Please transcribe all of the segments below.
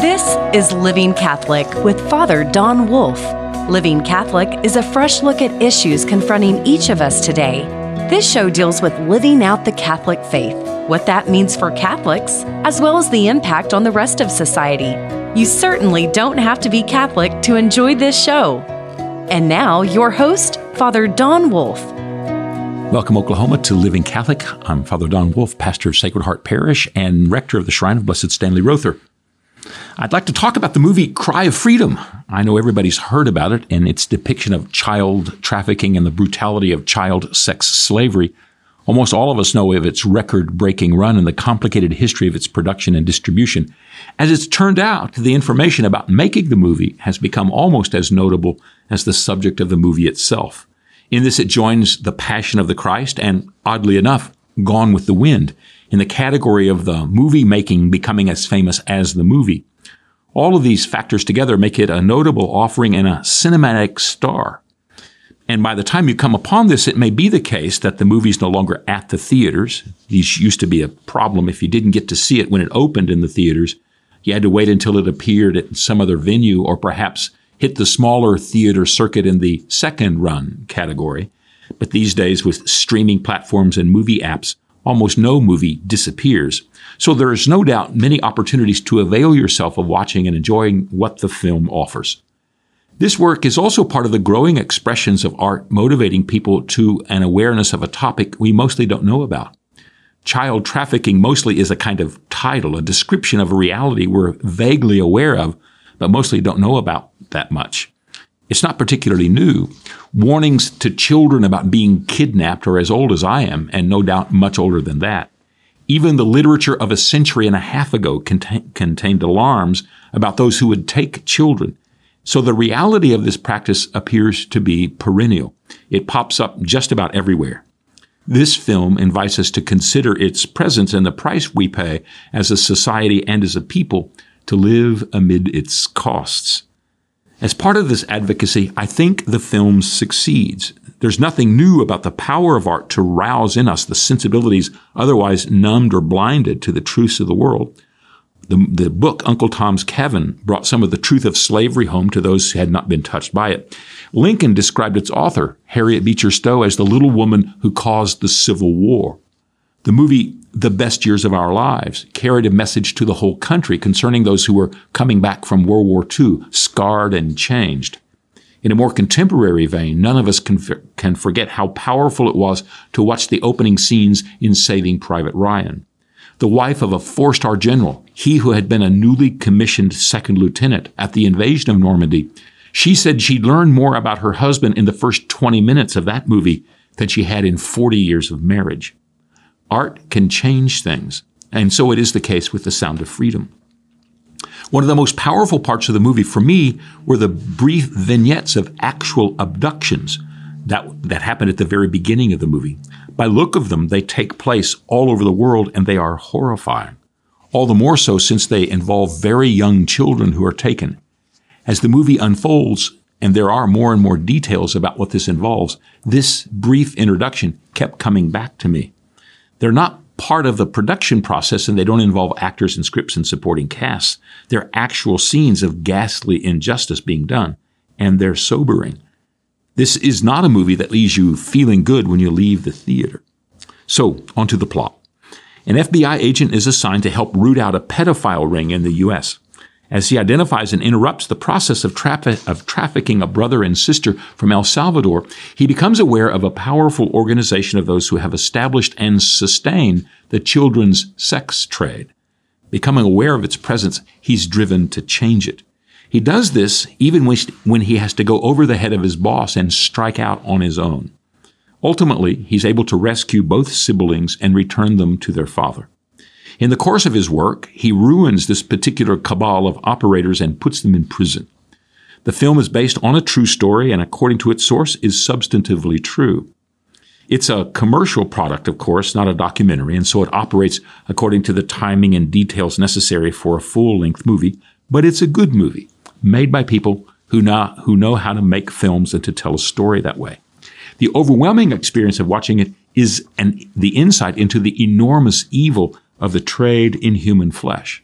This is Living Catholic with Father Don Wolf. Living Catholic is a fresh look at issues confronting each of us today. This show deals with living out the Catholic faith, what that means for Catholics, as well as the impact on the rest of society. You certainly don't have to be Catholic to enjoy this show. And now, your host, Father Don Wolf. Welcome, Oklahoma, to Living Catholic. I'm Father Don Wolf, pastor of Sacred Heart Parish and rector of the Shrine of Blessed Stanley Rother. I'd like to talk about the movie Cry of Freedom. I know everybody's heard about it and its depiction of child trafficking and the brutality of child sex slavery. Almost all of us know of its record breaking run and the complicated history of its production and distribution. As it's turned out, the information about making the movie has become almost as notable as the subject of the movie itself. In this, it joins The Passion of the Christ and, oddly enough, Gone with the Wind in the category of the movie making becoming as famous as the movie. All of these factors together make it a notable offering and a cinematic star. And by the time you come upon this, it may be the case that the movie's no longer at the theaters. These used to be a problem if you didn't get to see it when it opened in the theaters. You had to wait until it appeared at some other venue or perhaps hit the smaller theater circuit in the second run category. But these days, with streaming platforms and movie apps, almost no movie disappears. So there is no doubt many opportunities to avail yourself of watching and enjoying what the film offers. This work is also part of the growing expressions of art motivating people to an awareness of a topic we mostly don't know about. Child trafficking mostly is a kind of title, a description of a reality we're vaguely aware of, but mostly don't know about that much. It's not particularly new. Warnings to children about being kidnapped are as old as I am, and no doubt much older than that. Even the literature of a century and a half ago contain, contained alarms about those who would take children. So the reality of this practice appears to be perennial. It pops up just about everywhere. This film invites us to consider its presence and the price we pay as a society and as a people to live amid its costs. As part of this advocacy, I think the film succeeds. There's nothing new about the power of art to rouse in us the sensibilities otherwise numbed or blinded to the truths of the world. The, the book Uncle Tom's Cabin brought some of the truth of slavery home to those who had not been touched by it. Lincoln described its author, Harriet Beecher Stowe, as the little woman who caused the Civil War. The movie The Best Years of Our Lives carried a message to the whole country concerning those who were coming back from World War II, scarred and changed. In a more contemporary vein, none of us can, can forget how powerful it was to watch the opening scenes in Saving Private Ryan. The wife of a four star general, he who had been a newly commissioned second lieutenant at the invasion of Normandy, she said she'd learned more about her husband in the first 20 minutes of that movie than she had in 40 years of marriage. Art can change things, and so it is the case with The Sound of Freedom. One of the most powerful parts of the movie for me were the brief vignettes of actual abductions that, that happened at the very beginning of the movie. By look of them, they take place all over the world and they are horrifying. All the more so since they involve very young children who are taken. As the movie unfolds, and there are more and more details about what this involves, this brief introduction kept coming back to me. They're not part of the production process and they don't involve actors and scripts and supporting casts. They're actual scenes of ghastly injustice being done, and they're sobering. This is not a movie that leaves you feeling good when you leave the theater. So, onto the plot. An FBI agent is assigned to help root out a pedophile ring in the U.S as he identifies and interrupts the process of, traffic, of trafficking a brother and sister from El Salvador, he becomes aware of a powerful organization of those who have established and sustain the children's sex trade. Becoming aware of its presence, he's driven to change it. He does this even when he has to go over the head of his boss and strike out on his own. Ultimately, he's able to rescue both siblings and return them to their father. In the course of his work, he ruins this particular cabal of operators and puts them in prison. The film is based on a true story and according to its source is substantively true. It's a commercial product, of course, not a documentary, and so it operates according to the timing and details necessary for a full-length movie, but it's a good movie, made by people who know, who know how to make films and to tell a story that way. The overwhelming experience of watching it is an, the insight into the enormous evil of the trade in human flesh.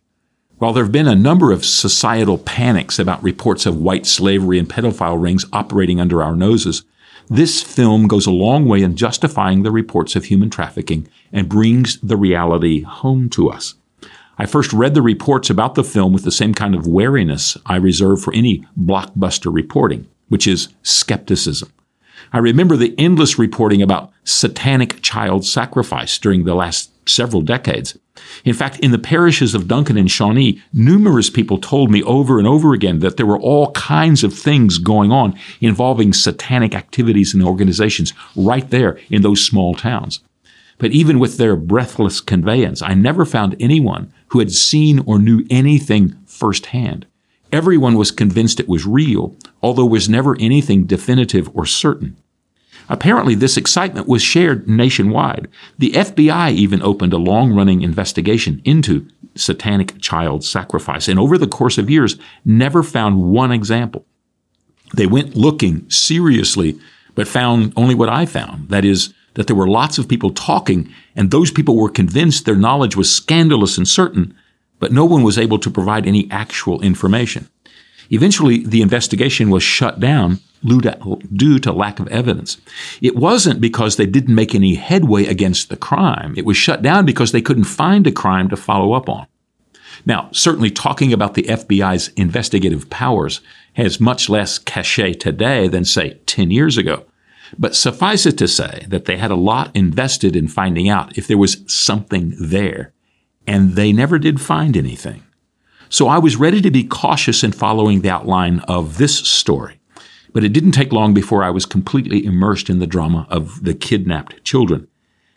While there have been a number of societal panics about reports of white slavery and pedophile rings operating under our noses, this film goes a long way in justifying the reports of human trafficking and brings the reality home to us. I first read the reports about the film with the same kind of wariness I reserve for any blockbuster reporting, which is skepticism. I remember the endless reporting about satanic child sacrifice during the last several decades. In fact, in the parishes of Duncan and Shawnee, numerous people told me over and over again that there were all kinds of things going on involving satanic activities and organizations right there in those small towns. But even with their breathless conveyance, I never found anyone who had seen or knew anything firsthand. Everyone was convinced it was real, although was never anything definitive or certain. Apparently, this excitement was shared nationwide. The FBI even opened a long running investigation into satanic child sacrifice, and over the course of years, never found one example. They went looking seriously, but found only what I found. That is, that there were lots of people talking, and those people were convinced their knowledge was scandalous and certain, but no one was able to provide any actual information. Eventually, the investigation was shut down due to lack of evidence. It wasn't because they didn't make any headway against the crime. It was shut down because they couldn't find a crime to follow up on. Now, certainly talking about the FBI's investigative powers has much less cachet today than, say, 10 years ago. But suffice it to say that they had a lot invested in finding out if there was something there, and they never did find anything. So I was ready to be cautious in following the outline of this story. But it didn't take long before I was completely immersed in the drama of the kidnapped children.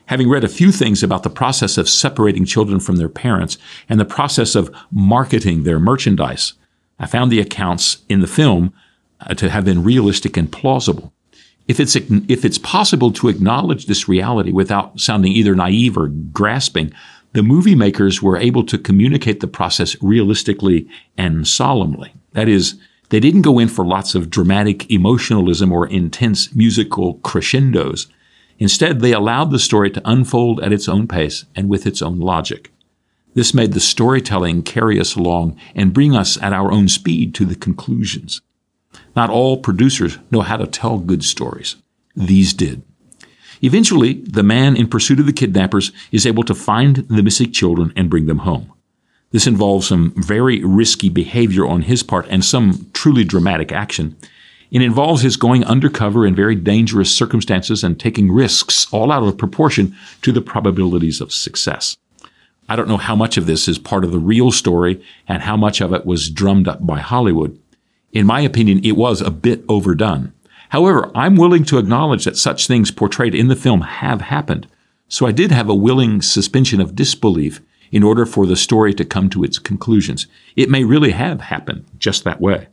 Having read a few things about the process of separating children from their parents and the process of marketing their merchandise, I found the accounts in the film uh, to have been realistic and plausible. If it's, if it's possible to acknowledge this reality without sounding either naive or grasping, the movie makers were able to communicate the process realistically and solemnly. That is, they didn't go in for lots of dramatic emotionalism or intense musical crescendos. Instead, they allowed the story to unfold at its own pace and with its own logic. This made the storytelling carry us along and bring us at our own speed to the conclusions. Not all producers know how to tell good stories. These did. Eventually, the man in pursuit of the kidnappers is able to find the missing children and bring them home. This involves some very risky behavior on his part and some truly dramatic action. It involves his going undercover in very dangerous circumstances and taking risks all out of proportion to the probabilities of success. I don't know how much of this is part of the real story and how much of it was drummed up by Hollywood. In my opinion, it was a bit overdone. However, I'm willing to acknowledge that such things portrayed in the film have happened. So I did have a willing suspension of disbelief in order for the story to come to its conclusions. It may really have happened just that way.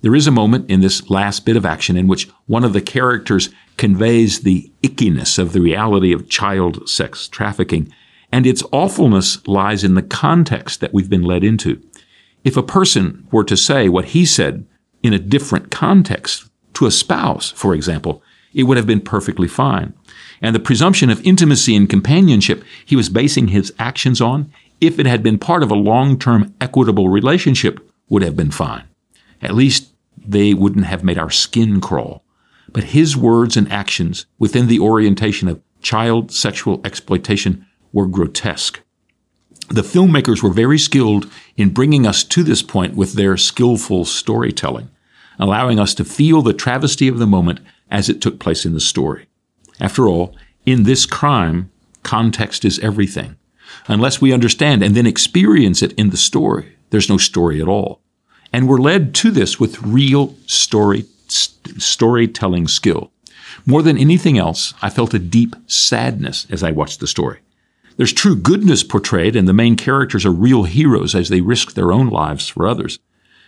There is a moment in this last bit of action in which one of the characters conveys the ickiness of the reality of child sex trafficking, and its awfulness lies in the context that we've been led into. If a person were to say what he said in a different context, to a spouse, for example, it would have been perfectly fine. And the presumption of intimacy and companionship he was basing his actions on, if it had been part of a long-term equitable relationship, would have been fine. At least they wouldn't have made our skin crawl. But his words and actions within the orientation of child sexual exploitation were grotesque. The filmmakers were very skilled in bringing us to this point with their skillful storytelling allowing us to feel the travesty of the moment as it took place in the story. After all, in this crime, context is everything. Unless we understand and then experience it in the story, there's no story at all. And we're led to this with real story, st- storytelling skill. More than anything else, I felt a deep sadness as I watched the story. There's true goodness portrayed, and the main characters are real heroes as they risk their own lives for others.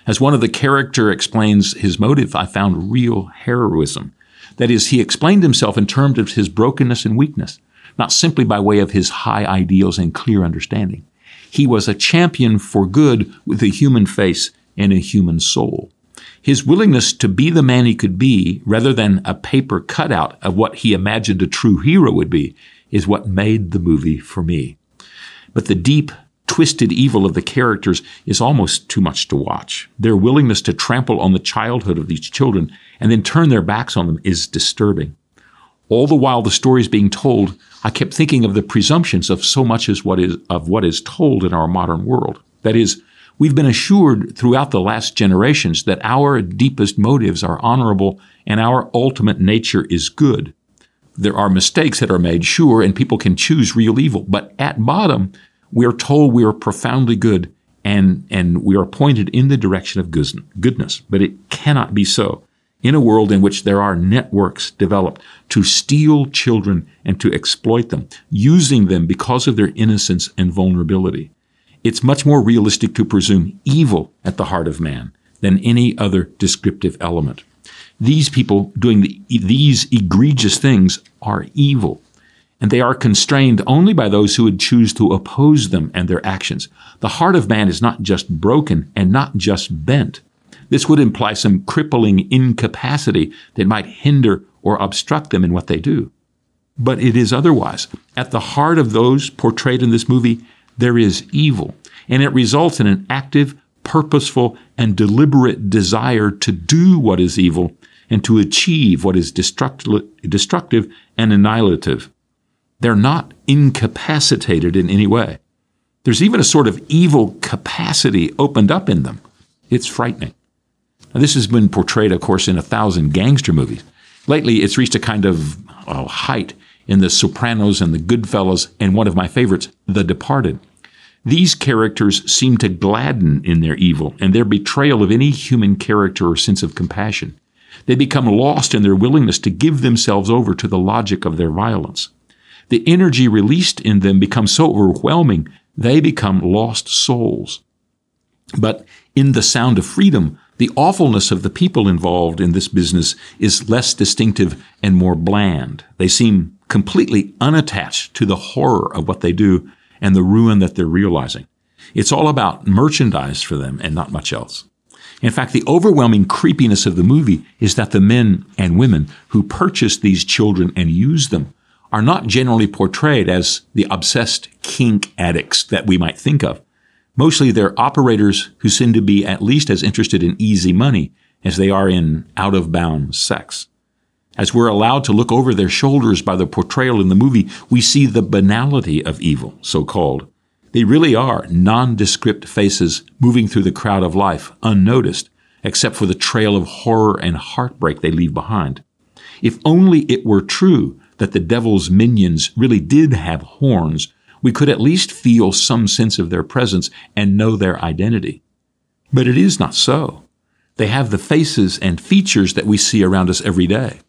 As one of the character explains his motive, I found real heroism. That is, he explained himself in terms of his brokenness and weakness, not simply by way of his high ideals and clear understanding. He was a champion for good with a human face and a human soul. His willingness to be the man he could be, rather than a paper cutout of what he imagined a true hero would be, is what made the movie for me. But the deep, twisted evil of the characters is almost too much to watch. Their willingness to trample on the childhood of these children and then turn their backs on them is disturbing. All the while the story is being told, I kept thinking of the presumptions of so much as what is, of what is told in our modern world. That is, we've been assured throughout the last generations that our deepest motives are honorable and our ultimate nature is good. There are mistakes that are made, sure, and people can choose real evil, but at bottom, we are told we are profoundly good and, and we are pointed in the direction of goodness. But it cannot be so in a world in which there are networks developed to steal children and to exploit them, using them because of their innocence and vulnerability. It's much more realistic to presume evil at the heart of man than any other descriptive element. These people doing the, these egregious things are evil and they are constrained only by those who would choose to oppose them and their actions. The heart of man is not just broken and not just bent. This would imply some crippling incapacity that might hinder or obstruct them in what they do. But it is otherwise. At the heart of those portrayed in this movie, there is evil, and it results in an active, purposeful, and deliberate desire to do what is evil and to achieve what is destructive and annihilative. They're not incapacitated in any way. There's even a sort of evil capacity opened up in them. It's frightening. Now, this has been portrayed, of course, in a thousand gangster movies. Lately, it's reached a kind of uh, height in The Sopranos and The Goodfellas, and one of my favorites, The Departed. These characters seem to gladden in their evil and their betrayal of any human character or sense of compassion. They become lost in their willingness to give themselves over to the logic of their violence the energy released in them becomes so overwhelming, they become lost souls. But in the sound of freedom, the awfulness of the people involved in this business is less distinctive and more bland. They seem completely unattached to the horror of what they do and the ruin that they're realizing. It's all about merchandise for them and not much else. In fact, the overwhelming creepiness of the movie is that the men and women who purchase these children and use them are not generally portrayed as the obsessed kink addicts that we might think of. Mostly they're operators who seem to be at least as interested in easy money as they are in out of bounds sex. As we're allowed to look over their shoulders by the portrayal in the movie, we see the banality of evil, so called. They really are nondescript faces moving through the crowd of life, unnoticed, except for the trail of horror and heartbreak they leave behind. If only it were true that the devil's minions really did have horns, we could at least feel some sense of their presence and know their identity. But it is not so. They have the faces and features that we see around us every day,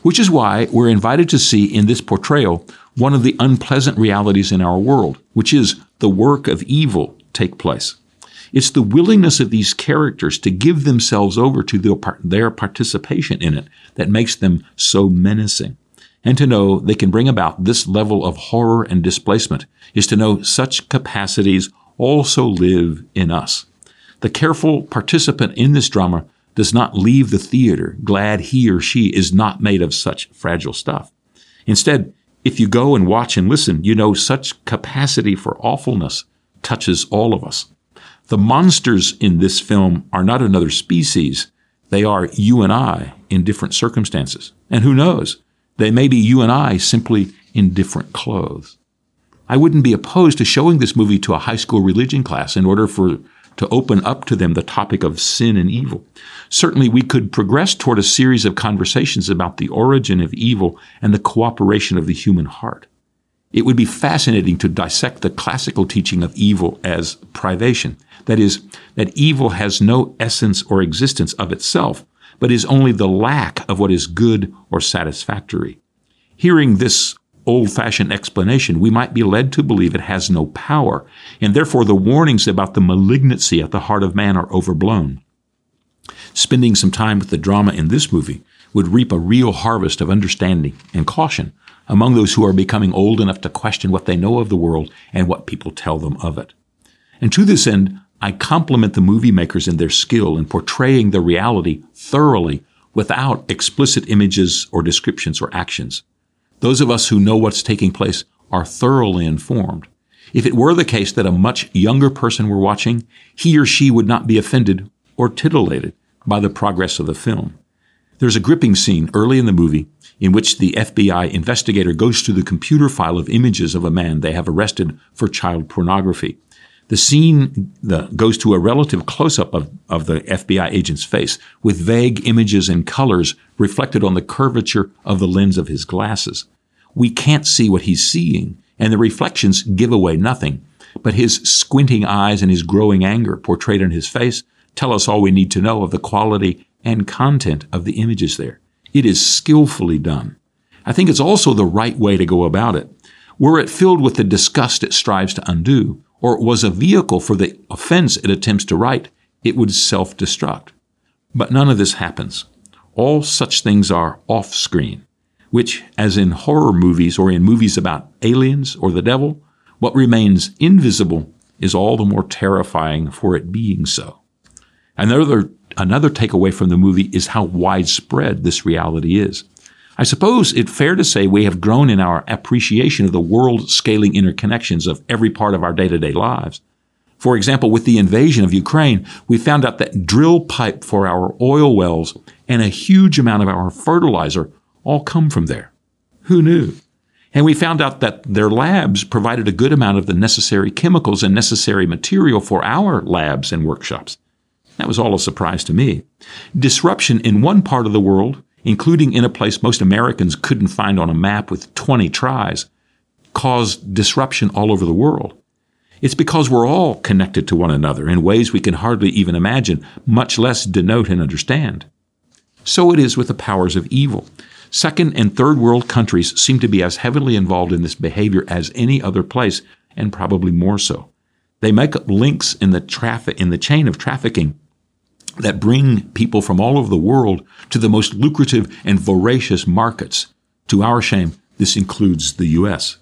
which is why we're invited to see in this portrayal one of the unpleasant realities in our world, which is the work of evil take place. It's the willingness of these characters to give themselves over to their participation in it that makes them so menacing. And to know they can bring about this level of horror and displacement is to know such capacities also live in us. The careful participant in this drama does not leave the theater glad he or she is not made of such fragile stuff. Instead, if you go and watch and listen, you know such capacity for awfulness touches all of us. The monsters in this film are not another species. They are you and I in different circumstances. And who knows? They may be you and I simply in different clothes. I wouldn't be opposed to showing this movie to a high school religion class in order for to open up to them the topic of sin and evil. Certainly we could progress toward a series of conversations about the origin of evil and the cooperation of the human heart. It would be fascinating to dissect the classical teaching of evil as privation. That is, that evil has no essence or existence of itself, but is only the lack of what is good or satisfactory. Hearing this old fashioned explanation, we might be led to believe it has no power, and therefore the warnings about the malignancy at the heart of man are overblown. Spending some time with the drama in this movie would reap a real harvest of understanding and caution among those who are becoming old enough to question what they know of the world and what people tell them of it. And to this end, I compliment the movie makers in their skill in portraying the reality thoroughly without explicit images or descriptions or actions. Those of us who know what's taking place are thoroughly informed. If it were the case that a much younger person were watching, he or she would not be offended or titillated by the progress of the film. There's a gripping scene early in the movie in which the FBI investigator goes through the computer file of images of a man they have arrested for child pornography. The scene the, goes to a relative close up of, of the FBI agent's face with vague images and colors reflected on the curvature of the lens of his glasses. We can't see what he's seeing, and the reflections give away nothing. But his squinting eyes and his growing anger portrayed on his face tell us all we need to know of the quality and content of the images there. It is skillfully done. I think it's also the right way to go about it. Were it filled with the disgust it strives to undo, or was a vehicle for the offense it attempts to right, it would self destruct. But none of this happens. All such things are off screen, which, as in horror movies or in movies about aliens or the devil, what remains invisible is all the more terrifying for it being so. Another, another takeaway from the movie is how widespread this reality is. I suppose it's fair to say we have grown in our appreciation of the world scaling interconnections of every part of our day to day lives. For example, with the invasion of Ukraine, we found out that drill pipe for our oil wells and a huge amount of our fertilizer all come from there. Who knew? And we found out that their labs provided a good amount of the necessary chemicals and necessary material for our labs and workshops. That was all a surprise to me. Disruption in one part of the world including in a place most Americans couldn't find on a map with 20 tries, caused disruption all over the world. It's because we're all connected to one another in ways we can hardly even imagine, much less denote and understand. So it is with the powers of evil. Second and third world countries seem to be as heavily involved in this behavior as any other place, and probably more so. They make up links in the traffic in the chain of trafficking that bring people from all over the world to the most lucrative and voracious markets. To our shame, this includes the U.S.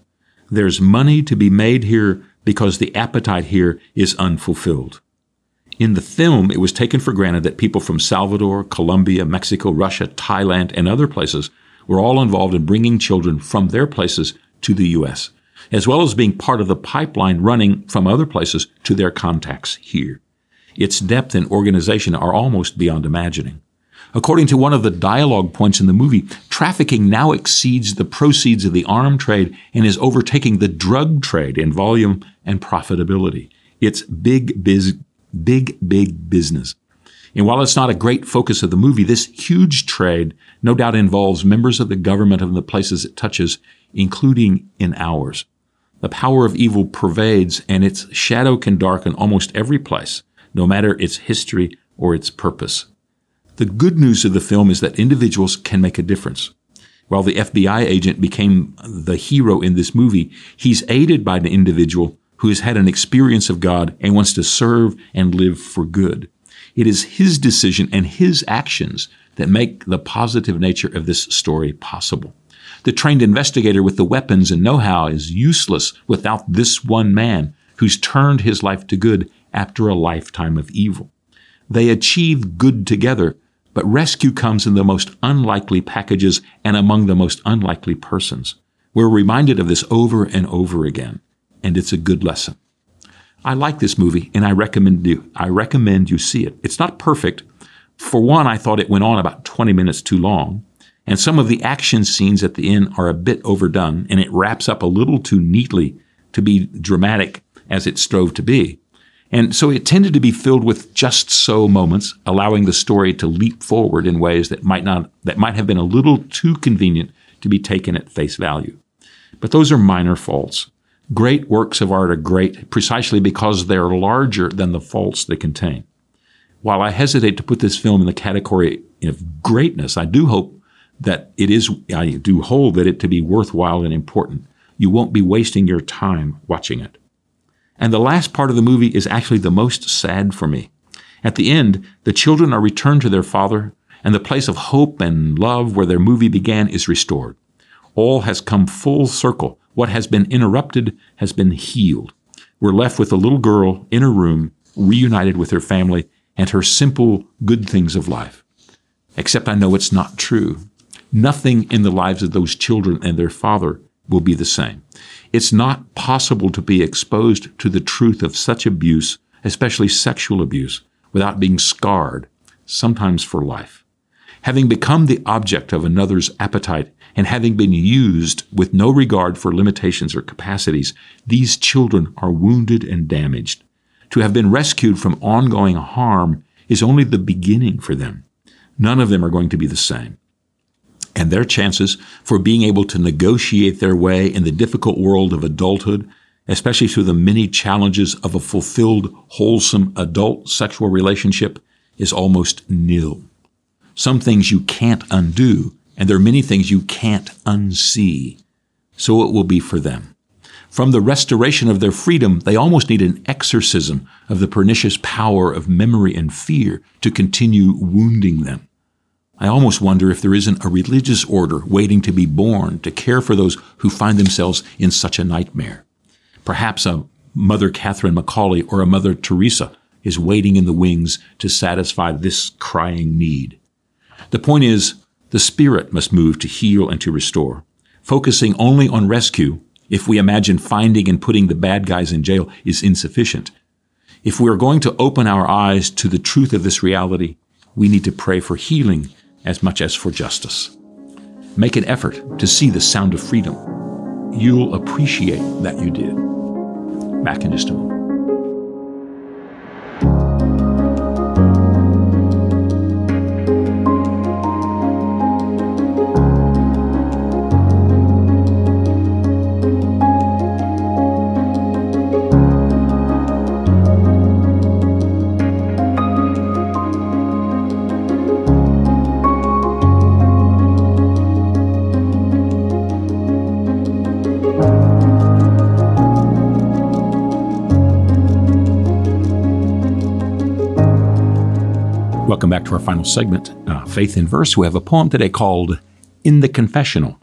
There's money to be made here because the appetite here is unfulfilled. In the film, it was taken for granted that people from Salvador, Colombia, Mexico, Russia, Thailand, and other places were all involved in bringing children from their places to the U.S., as well as being part of the pipeline running from other places to their contacts here. Its depth and organization are almost beyond imagining. According to one of the dialogue points in the movie, trafficking now exceeds the proceeds of the arm trade and is overtaking the drug trade in volume and profitability. It's big biz, big, big business. And while it's not a great focus of the movie, this huge trade no doubt involves members of the government of the places it touches, including in ours. The power of evil pervades and its shadow can darken almost every place no matter its history or its purpose. The good news of the film is that individuals can make a difference. While the FBI agent became the hero in this movie, he's aided by an individual who has had an experience of God and wants to serve and live for good. It is his decision and his actions that make the positive nature of this story possible. The trained investigator with the weapons and know-how is useless without this one man who's turned his life to good after a lifetime of evil. They achieve good together, but rescue comes in the most unlikely packages and among the most unlikely persons. We're reminded of this over and over again, and it's a good lesson. I like this movie and I recommend you, I recommend you see it. It's not perfect. For one, I thought it went on about 20 minutes too long, and some of the action scenes at the end are a bit overdone and it wraps up a little too neatly to be dramatic as it strove to be. And so it tended to be filled with just so moments, allowing the story to leap forward in ways that might not, that might have been a little too convenient to be taken at face value. But those are minor faults. Great works of art are great precisely because they are larger than the faults they contain. While I hesitate to put this film in the category of greatness, I do hope that it is, I do hold that it to be worthwhile and important. You won't be wasting your time watching it. And the last part of the movie is actually the most sad for me. At the end, the children are returned to their father, and the place of hope and love where their movie began is restored. All has come full circle. What has been interrupted has been healed. We're left with a little girl in her room, reunited with her family and her simple good things of life. Except I know it's not true. Nothing in the lives of those children and their father will be the same. It's not possible to be exposed to the truth of such abuse, especially sexual abuse, without being scarred, sometimes for life. Having become the object of another's appetite and having been used with no regard for limitations or capacities, these children are wounded and damaged. To have been rescued from ongoing harm is only the beginning for them. None of them are going to be the same. And their chances for being able to negotiate their way in the difficult world of adulthood, especially through the many challenges of a fulfilled, wholesome adult sexual relationship, is almost nil. Some things you can't undo, and there are many things you can't unsee. So it will be for them. From the restoration of their freedom, they almost need an exorcism of the pernicious power of memory and fear to continue wounding them. I almost wonder if there isn't a religious order waiting to be born to care for those who find themselves in such a nightmare. Perhaps a Mother Catherine McAuley or a Mother Teresa is waiting in the wings to satisfy this crying need. The point is, the Spirit must move to heal and to restore. Focusing only on rescue, if we imagine finding and putting the bad guys in jail, is insufficient. If we are going to open our eyes to the truth of this reality, we need to pray for healing as much as for justice. Make an effort to see the sound of freedom. You'll appreciate that you did. Back in just a moment. Welcome back to our final segment, uh, Faith in Verse. We have a poem today called In the Confessional.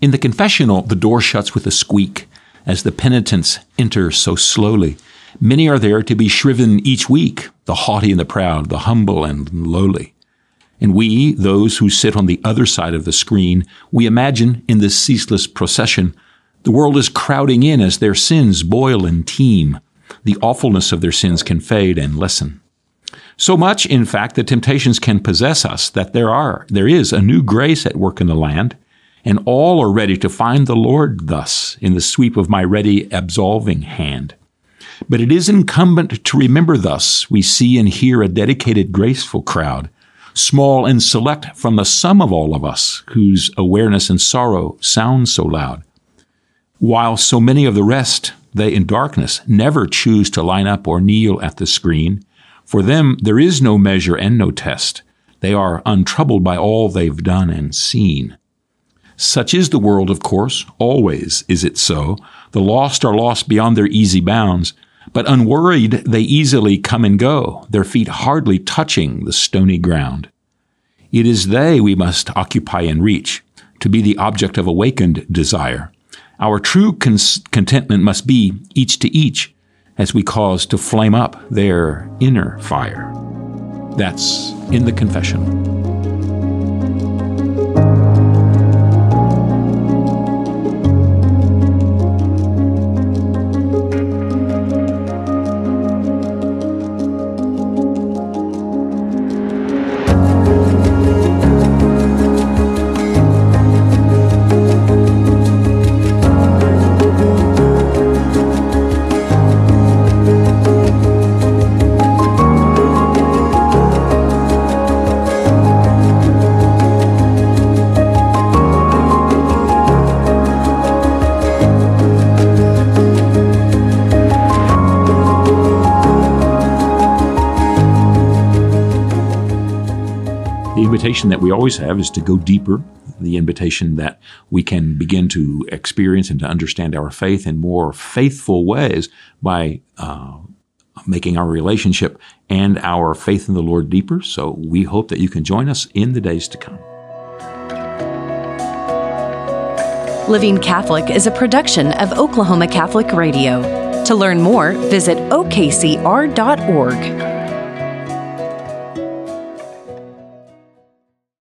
In the confessional, the door shuts with a squeak as the penitents enter so slowly. Many are there to be shriven each week, the haughty and the proud, the humble and lowly. And we, those who sit on the other side of the screen, we imagine in this ceaseless procession, the world is crowding in as their sins boil and teem. The awfulness of their sins can fade and lessen. So much, in fact, that temptations can possess us that there are, there is a new grace at work in the land, and all are ready to find the Lord thus in the sweep of my ready absolving hand. But it is incumbent to remember thus we see and hear a dedicated, graceful crowd, small and select from the sum of all of us, whose awareness and sorrow sound so loud. While so many of the rest, they in darkness, never choose to line up or kneel at the screen, for them, there is no measure and no test. They are untroubled by all they've done and seen. Such is the world, of course. Always is it so. The lost are lost beyond their easy bounds, but unworried they easily come and go, their feet hardly touching the stony ground. It is they we must occupy and reach, to be the object of awakened desire. Our true contentment must be each to each, as we cause to flame up their inner fire. That's in the confessional. Invitation that we always have is to go deeper. The invitation that we can begin to experience and to understand our faith in more faithful ways by uh, making our relationship and our faith in the Lord deeper. So we hope that you can join us in the days to come. Living Catholic is a production of Oklahoma Catholic Radio. To learn more, visit okcr.org.